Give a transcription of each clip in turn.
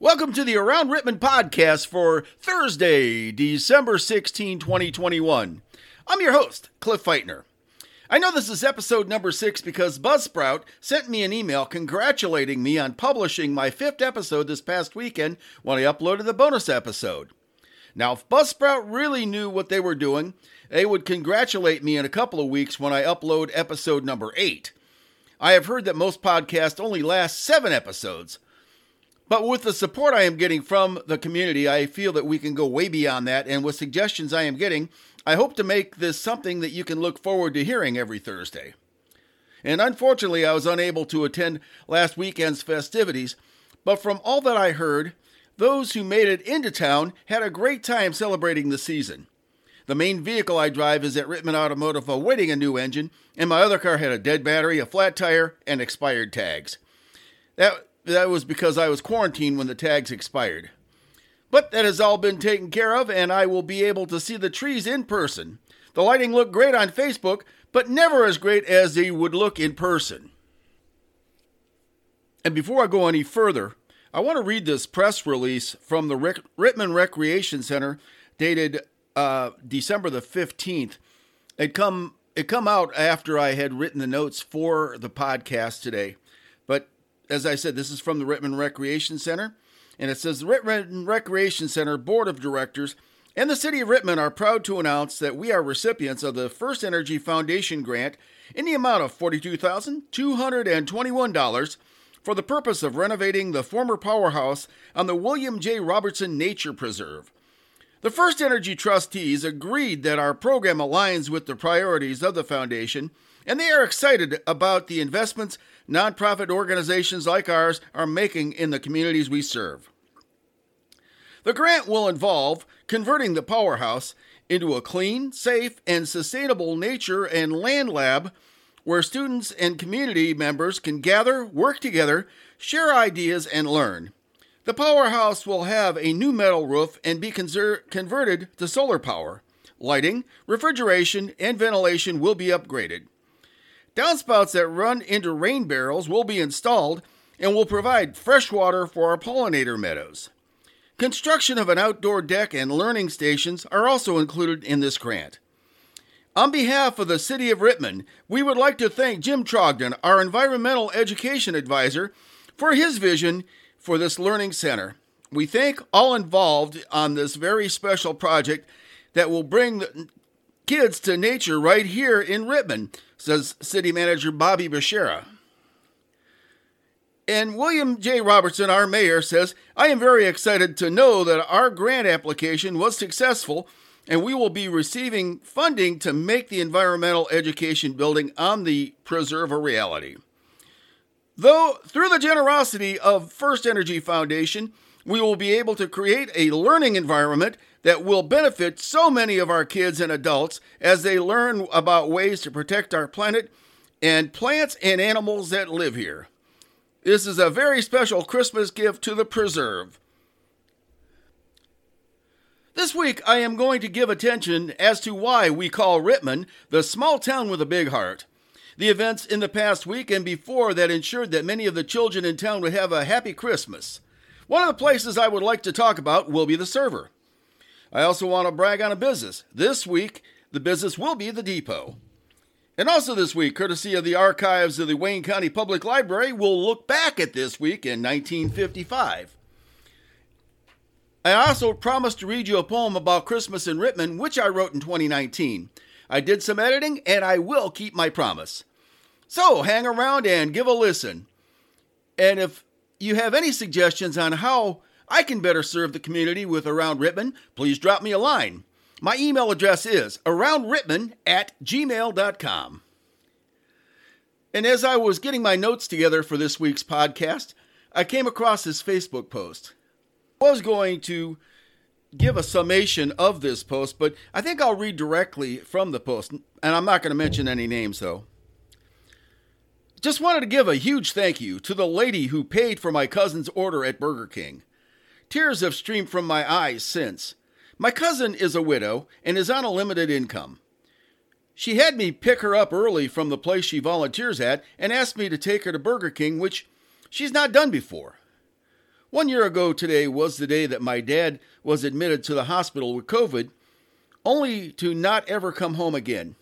Welcome to the Around Rittman podcast for Thursday, December 16, 2021. I'm your host, Cliff Feitner. I know this is episode number six because Buzzsprout sent me an email congratulating me on publishing my fifth episode this past weekend when I uploaded the bonus episode. Now, if Buzzsprout really knew what they were doing, they would congratulate me in a couple of weeks when I upload episode number eight. I have heard that most podcasts only last seven episodes. But with the support I am getting from the community, I feel that we can go way beyond that. And with suggestions I am getting, I hope to make this something that you can look forward to hearing every Thursday. And unfortunately, I was unable to attend last weekend's festivities, but from all that I heard, those who made it into town had a great time celebrating the season. The main vehicle I drive is at Rittman Automotive awaiting a new engine, and my other car had a dead battery, a flat tire, and expired tags. That that was because I was quarantined when the tags expired. But that has all been taken care of, and I will be able to see the trees in person. The lighting looked great on Facebook, but never as great as they would look in person. And before I go any further, I want to read this press release from the Rick- Rittman Recreation Center dated uh, December the 15th. It come it come out after I had written the notes for the podcast today. As I said, this is from the Rittman Recreation Center, and it says the Rittman Recreation Center Board of Directors and the City of Rittman are proud to announce that we are recipients of the First Energy Foundation grant in the amount of $42,221 for the purpose of renovating the former powerhouse on the William J. Robertson Nature Preserve. The First Energy trustees agreed that our program aligns with the priorities of the foundation, and they are excited about the investments nonprofit organizations like ours are making in the communities we serve. The grant will involve converting the powerhouse into a clean, safe, and sustainable nature and land lab where students and community members can gather, work together, share ideas, and learn. The powerhouse will have a new metal roof and be conser- converted to solar power. Lighting, refrigeration, and ventilation will be upgraded. Downspouts that run into rain barrels will be installed and will provide fresh water for our pollinator meadows. Construction of an outdoor deck and learning stations are also included in this grant. On behalf of the City of Rittman, we would like to thank Jim Trogdon, our environmental education advisor, for his vision for this learning center. We thank all involved on this very special project that will bring kids to nature right here in Rittman, says City Manager Bobby Bashera. And William J. Robertson, our mayor, says, I am very excited to know that our grant application was successful and we will be receiving funding to make the environmental education building on the preserve a reality. Though, through the generosity of First Energy Foundation, we will be able to create a learning environment that will benefit so many of our kids and adults as they learn about ways to protect our planet and plants and animals that live here. This is a very special Christmas gift to the preserve. This week, I am going to give attention as to why we call Rittman the small town with a big heart. The events in the past week and before that ensured that many of the children in town would have a happy Christmas. One of the places I would like to talk about will be the server. I also want to brag on a business. This week, the business will be the depot. And also this week, courtesy of the archives of the Wayne County Public Library, we'll look back at this week in 1955. I also promised to read you a poem about Christmas in Rittman, which I wrote in 2019. I did some editing, and I will keep my promise. So hang around and give a listen. And if you have any suggestions on how I can better serve the community with Around Rittman, please drop me a line. My email address is aroundrittman at gmail.com. And as I was getting my notes together for this week's podcast, I came across this Facebook post. I was going to give a summation of this post, but I think I'll read directly from the post, and I'm not going to mention any names though. Just wanted to give a huge thank you to the lady who paid for my cousin's order at Burger King. Tears have streamed from my eyes since. My cousin is a widow and is on a limited income. She had me pick her up early from the place she volunteers at and asked me to take her to Burger King, which she's not done before. One year ago today was the day that my dad was admitted to the hospital with COVID, only to not ever come home again.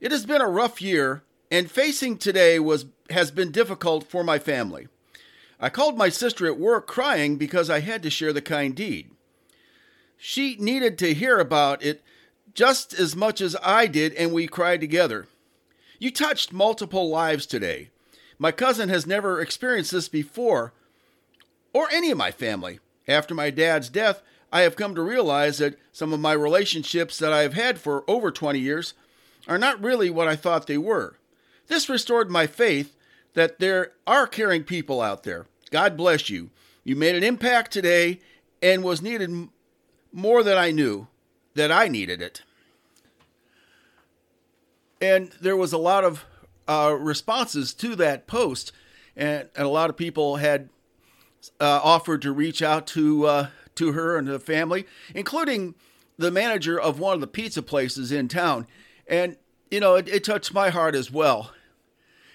It has been a rough year, and facing today was has been difficult for my family. I called my sister at work crying because I had to share the kind deed. She needed to hear about it just as much as I did, and we cried together. You touched multiple lives today. My cousin has never experienced this before, or any of my family. After my dad's death, I have come to realize that some of my relationships that I have had for over 20 years are not really what I thought they were. This restored my faith that there are caring people out there. God bless you. You made an impact today and was needed more than I knew that I needed it. And there was a lot of uh, responses to that post, and, and, a lot of people had uh, offered to reach out to uh, to her and the family, including the manager of one of the pizza places in town. And you know, it, it touched my heart as well.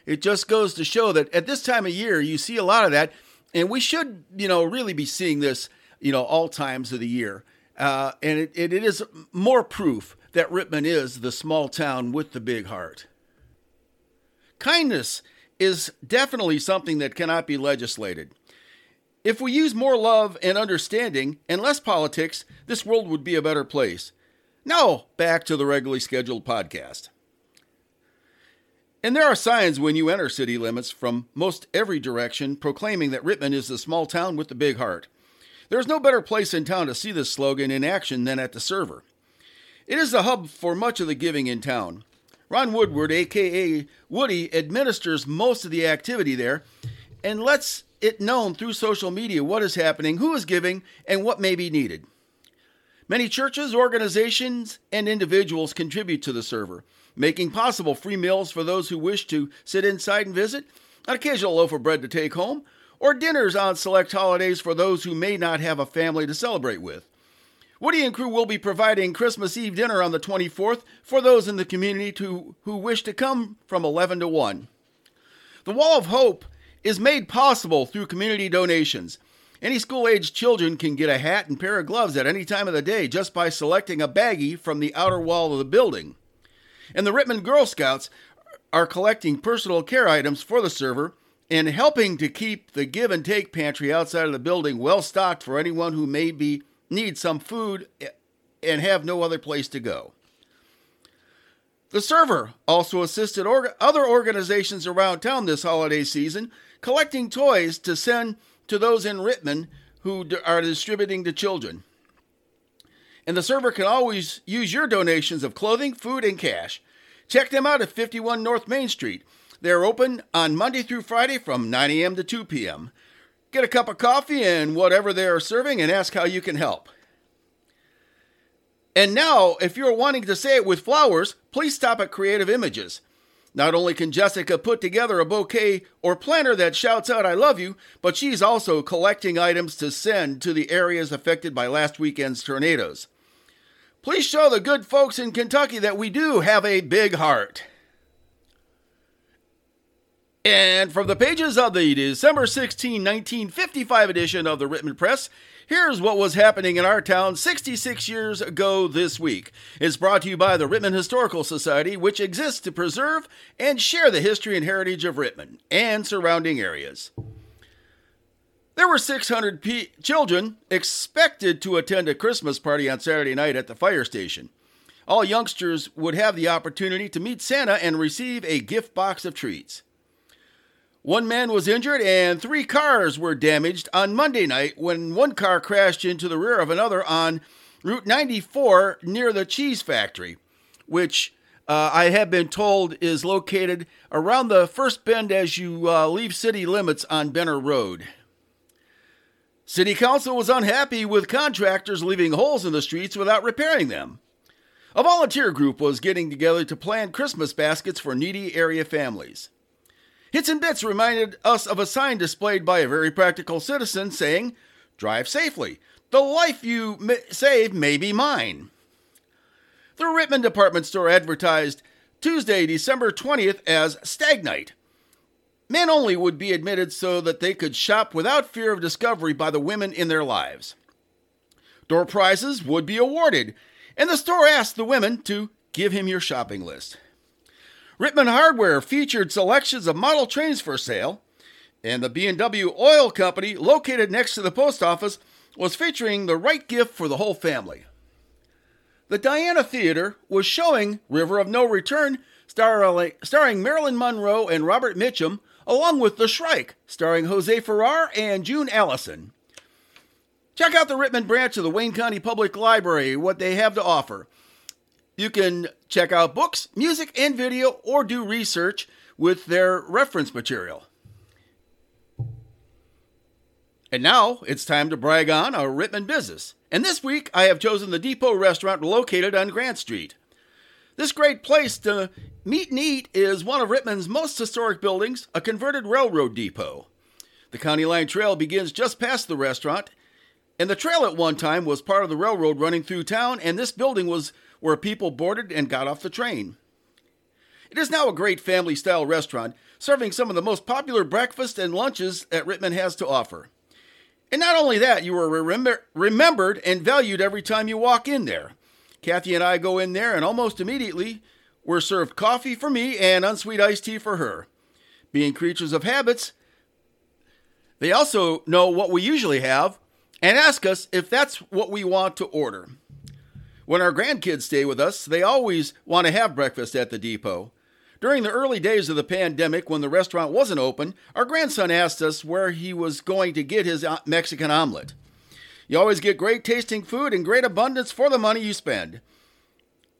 It just goes to show that at this time of year, you see a lot of that, and we should, you know, really be seeing this, you know, all times of the year. Uh, and it, it is more proof that Rittman is the small town with the big heart. Kindness is definitely something that cannot be legislated. If we use more love and understanding and less politics, this world would be a better place. Now, back to the regularly scheduled podcast. And there are signs when you enter city limits from most every direction proclaiming that Rittman is the small town with the big heart. There is no better place in town to see this slogan in action than at the server. It is the hub for much of the giving in town. Ron Woodward, aka Woody, administers most of the activity there and lets it known through social media what is happening, who is giving, and what may be needed. Many churches, organizations, and individuals contribute to the server, making possible free meals for those who wish to sit inside and visit, an occasional loaf of bread to take home, or dinners on select holidays for those who may not have a family to celebrate with. Woody and crew will be providing Christmas Eve dinner on the 24th for those in the community to, who wish to come from 11 to 1. The Wall of Hope is made possible through community donations. Any school aged children can get a hat and pair of gloves at any time of the day just by selecting a baggie from the outer wall of the building. And the Rittman Girl Scouts are collecting personal care items for the server and helping to keep the give and take pantry outside of the building well stocked for anyone who may be need some food and have no other place to go. The server also assisted other organizations around town this holiday season, collecting toys to send to those in Rittman who d- are distributing to children. And the server can always use your donations of clothing, food, and cash. Check them out at 51 North Main Street. They're open on Monday through Friday from 9 a.m. to 2 p.m. Get a cup of coffee and whatever they are serving and ask how you can help. And now, if you're wanting to say it with flowers, please stop at Creative Images. Not only can Jessica put together a bouquet or planter that shouts out, I love you, but she's also collecting items to send to the areas affected by last weekend's tornadoes. Please show the good folks in Kentucky that we do have a big heart. And from the pages of the December 16, 1955 edition of the Rittman Press, here's what was happening in our town 66 years ago this week. It's brought to you by the Rittman Historical Society, which exists to preserve and share the history and heritage of Rittman and surrounding areas. There were 600 p- children expected to attend a Christmas party on Saturday night at the fire station. All youngsters would have the opportunity to meet Santa and receive a gift box of treats. One man was injured and three cars were damaged on Monday night when one car crashed into the rear of another on Route 94 near the cheese factory, which uh, I have been told is located around the first bend as you uh, leave city limits on Benner Road. City Council was unhappy with contractors leaving holes in the streets without repairing them. A volunteer group was getting together to plan Christmas baskets for needy area families. Hits and Bits reminded us of a sign displayed by a very practical citizen saying, Drive safely. The life you save may be mine. The Rittman department store advertised Tuesday, December 20th as Stag Night. Men only would be admitted so that they could shop without fear of discovery by the women in their lives. Door prizes would be awarded, and the store asked the women to give him your shopping list. Rittman Hardware featured selections of model trains for sale, and the B&W Oil Company, located next to the post office, was featuring the right gift for the whole family. The Diana Theater was showing River of No Return, starring Marilyn Monroe and Robert Mitchum, along with The Shrike, starring Jose Ferrer and June Allyson. Check out the Rittman branch of the Wayne County Public Library, what they have to offer. You can check out books, music, and video, or do research with their reference material. And now it's time to brag on our Rittman business. And this week I have chosen the Depot restaurant located on Grant Street. This great place to meet and eat is one of Rittman's most historic buildings, a converted railroad depot. The County Line Trail begins just past the restaurant, and the trail at one time was part of the railroad running through town, and this building was where people boarded and got off the train. It is now a great family style restaurant, serving some of the most popular breakfast and lunches that Rittman has to offer. And not only that, you are remember, remembered and valued every time you walk in there. Kathy and I go in there, and almost immediately, we're served coffee for me and unsweet iced tea for her. Being creatures of habits, they also know what we usually have and ask us if that's what we want to order. When our grandkids stay with us, they always want to have breakfast at the depot. During the early days of the pandemic, when the restaurant wasn't open, our grandson asked us where he was going to get his uh, Mexican omelet. You always get great tasting food and great abundance for the money you spend.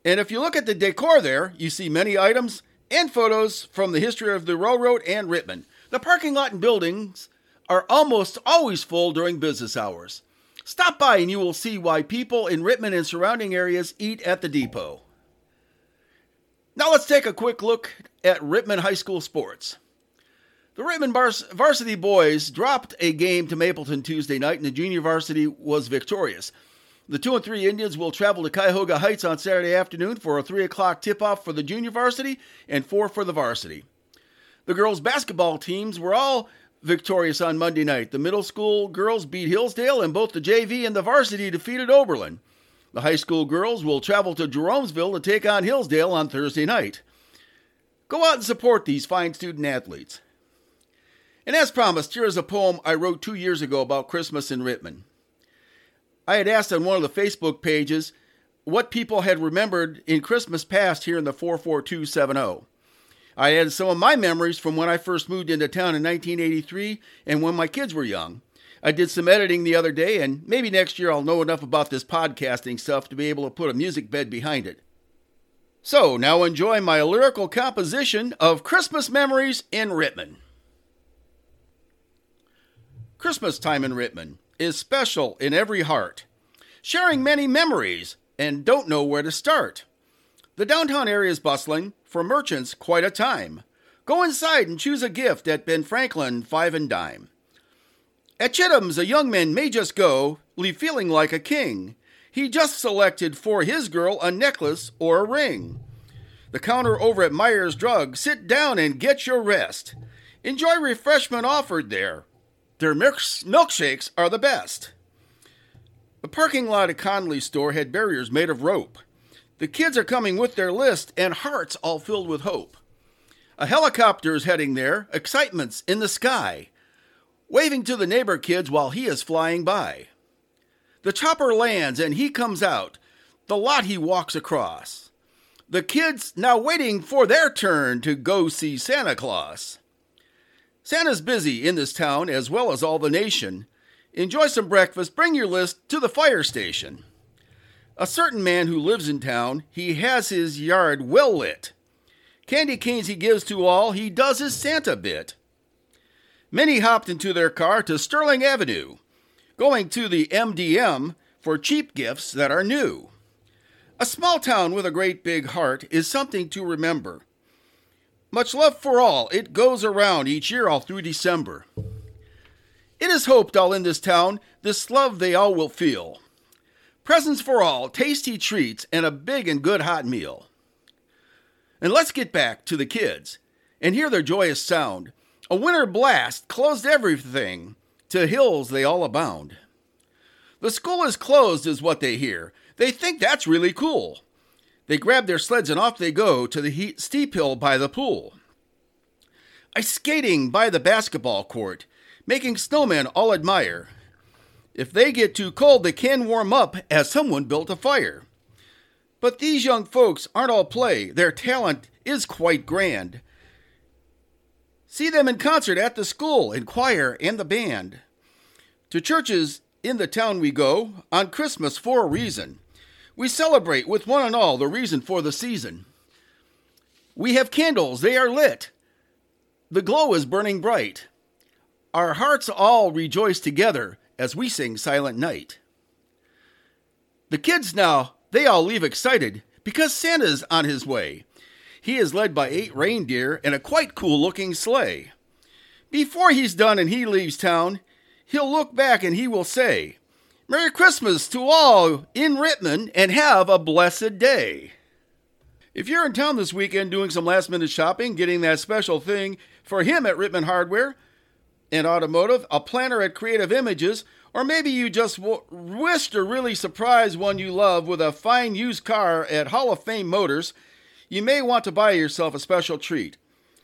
And if you look at the decor there, you see many items and photos from the history of the railroad and Rittman. The parking lot and buildings are almost always full during business hours. Stop by and you will see why people in Rittman and surrounding areas eat at the depot. Now let's take a quick look at Rittman High School sports. The Rittman varsity boys dropped a game to Mapleton Tuesday night, and the junior varsity was victorious. The 2 and 3 Indians will travel to Cuyahoga Heights on Saturday afternoon for a 3 o'clock tip off for the junior varsity and 4 for the varsity. The girls' basketball teams were all victorious on Monday night. The middle school girls beat Hillsdale, and both the JV and the varsity defeated Oberlin. The high school girls will travel to Jeromesville to take on Hillsdale on Thursday night. Go out and support these fine student athletes. And as promised, here is a poem I wrote two years ago about Christmas in Rittman. I had asked on one of the Facebook pages what people had remembered in Christmas past here in the 44270. I had some of my memories from when I first moved into town in 1983 and when my kids were young. I did some editing the other day, and maybe next year I'll know enough about this podcasting stuff to be able to put a music bed behind it. So, now enjoy my lyrical composition of Christmas Memories in Rittman. Christmas time in Rittman is special in every heart, sharing many memories and don't know where to start. The downtown area is bustling, for merchants, quite a time. Go inside and choose a gift at Ben Franklin, five and dime. At Chittum's, a young man may just go, leave feeling like a king. He just selected for his girl a necklace or a ring. The counter over at Myers Drug, sit down and get your rest. Enjoy refreshment offered there. Their milkshakes are the best. The parking lot at Conley's store had barriers made of rope. The kids are coming with their list and hearts all filled with hope. A helicopter is heading there, excitement's in the sky waving to the neighbor kids while he is flying by. The chopper lands and he comes out, the lot he walks across. The kids now waiting for their turn to go see Santa Claus. Santa's busy in this town as well as all the nation. Enjoy some breakfast, bring your list to the fire station. A certain man who lives in town, he has his yard well lit. Candy canes he gives to all, he does his Santa bit. Many hopped into their car to Sterling Avenue, going to the MDM for cheap gifts that are new. A small town with a great big heart is something to remember. Much love for all, it goes around each year all through December. It is hoped all in this town this love they all will feel. Presents for all, tasty treats, and a big and good hot meal. And let's get back to the kids and hear their joyous sound A winter blast closed everything. To hills they all abound. The school is closed, is what they hear. They think that's really cool. They grab their sleds and off they go to the steep hill by the pool. Ice skating by the basketball court, making snowmen all admire. If they get too cold, they can warm up as someone built a fire. But these young folks aren't all play, their talent is quite grand. See them in concert at the school, in choir and the band. To churches in the town we go on Christmas for a reason. We celebrate with one and all the reason for the season. We have candles, they are lit. The glow is burning bright. Our hearts all rejoice together as we sing Silent Night. The kids now, they all leave excited because Santa's on his way. He is led by eight reindeer in a quite cool looking sleigh. Before he's done and he leaves town, he'll look back and he will say, Merry Christmas to all in Rittman and have a blessed day. If you're in town this weekend doing some last minute shopping, getting that special thing for him at Rittman Hardware and Automotive, a planner at Creative Images, or maybe you just w- wish to really surprise one you love with a fine used car at Hall of Fame Motors, you may want to buy yourself a special treat.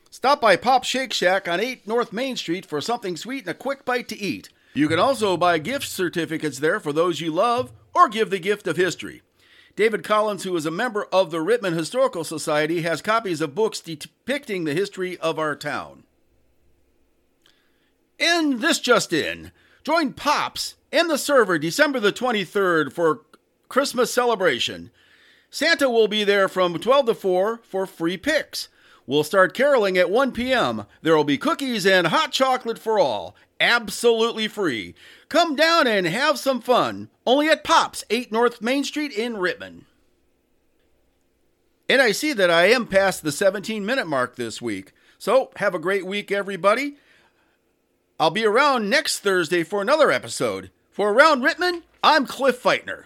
Stop by Pop Shake Shack on 8 North Main Street for something sweet and a quick bite to eat. You can also buy gift certificates there for those you love or give the gift of history. David Collins, who is a member of the Rittman Historical Society, has copies of books depicting the history of our town. And this just in. Join Pops and the server December the 23rd for Christmas celebration. Santa will be there from 12 to 4 for free picks. We'll start caroling at 1 p.m. There will be cookies and hot chocolate for all, absolutely free. Come down and have some fun, only at Pops, 8 North Main Street in Rittman. And I see that I am past the 17 minute mark this week. So have a great week, everybody. I'll be around next Thursday for another episode. For Around Rittman, I'm Cliff Feitner.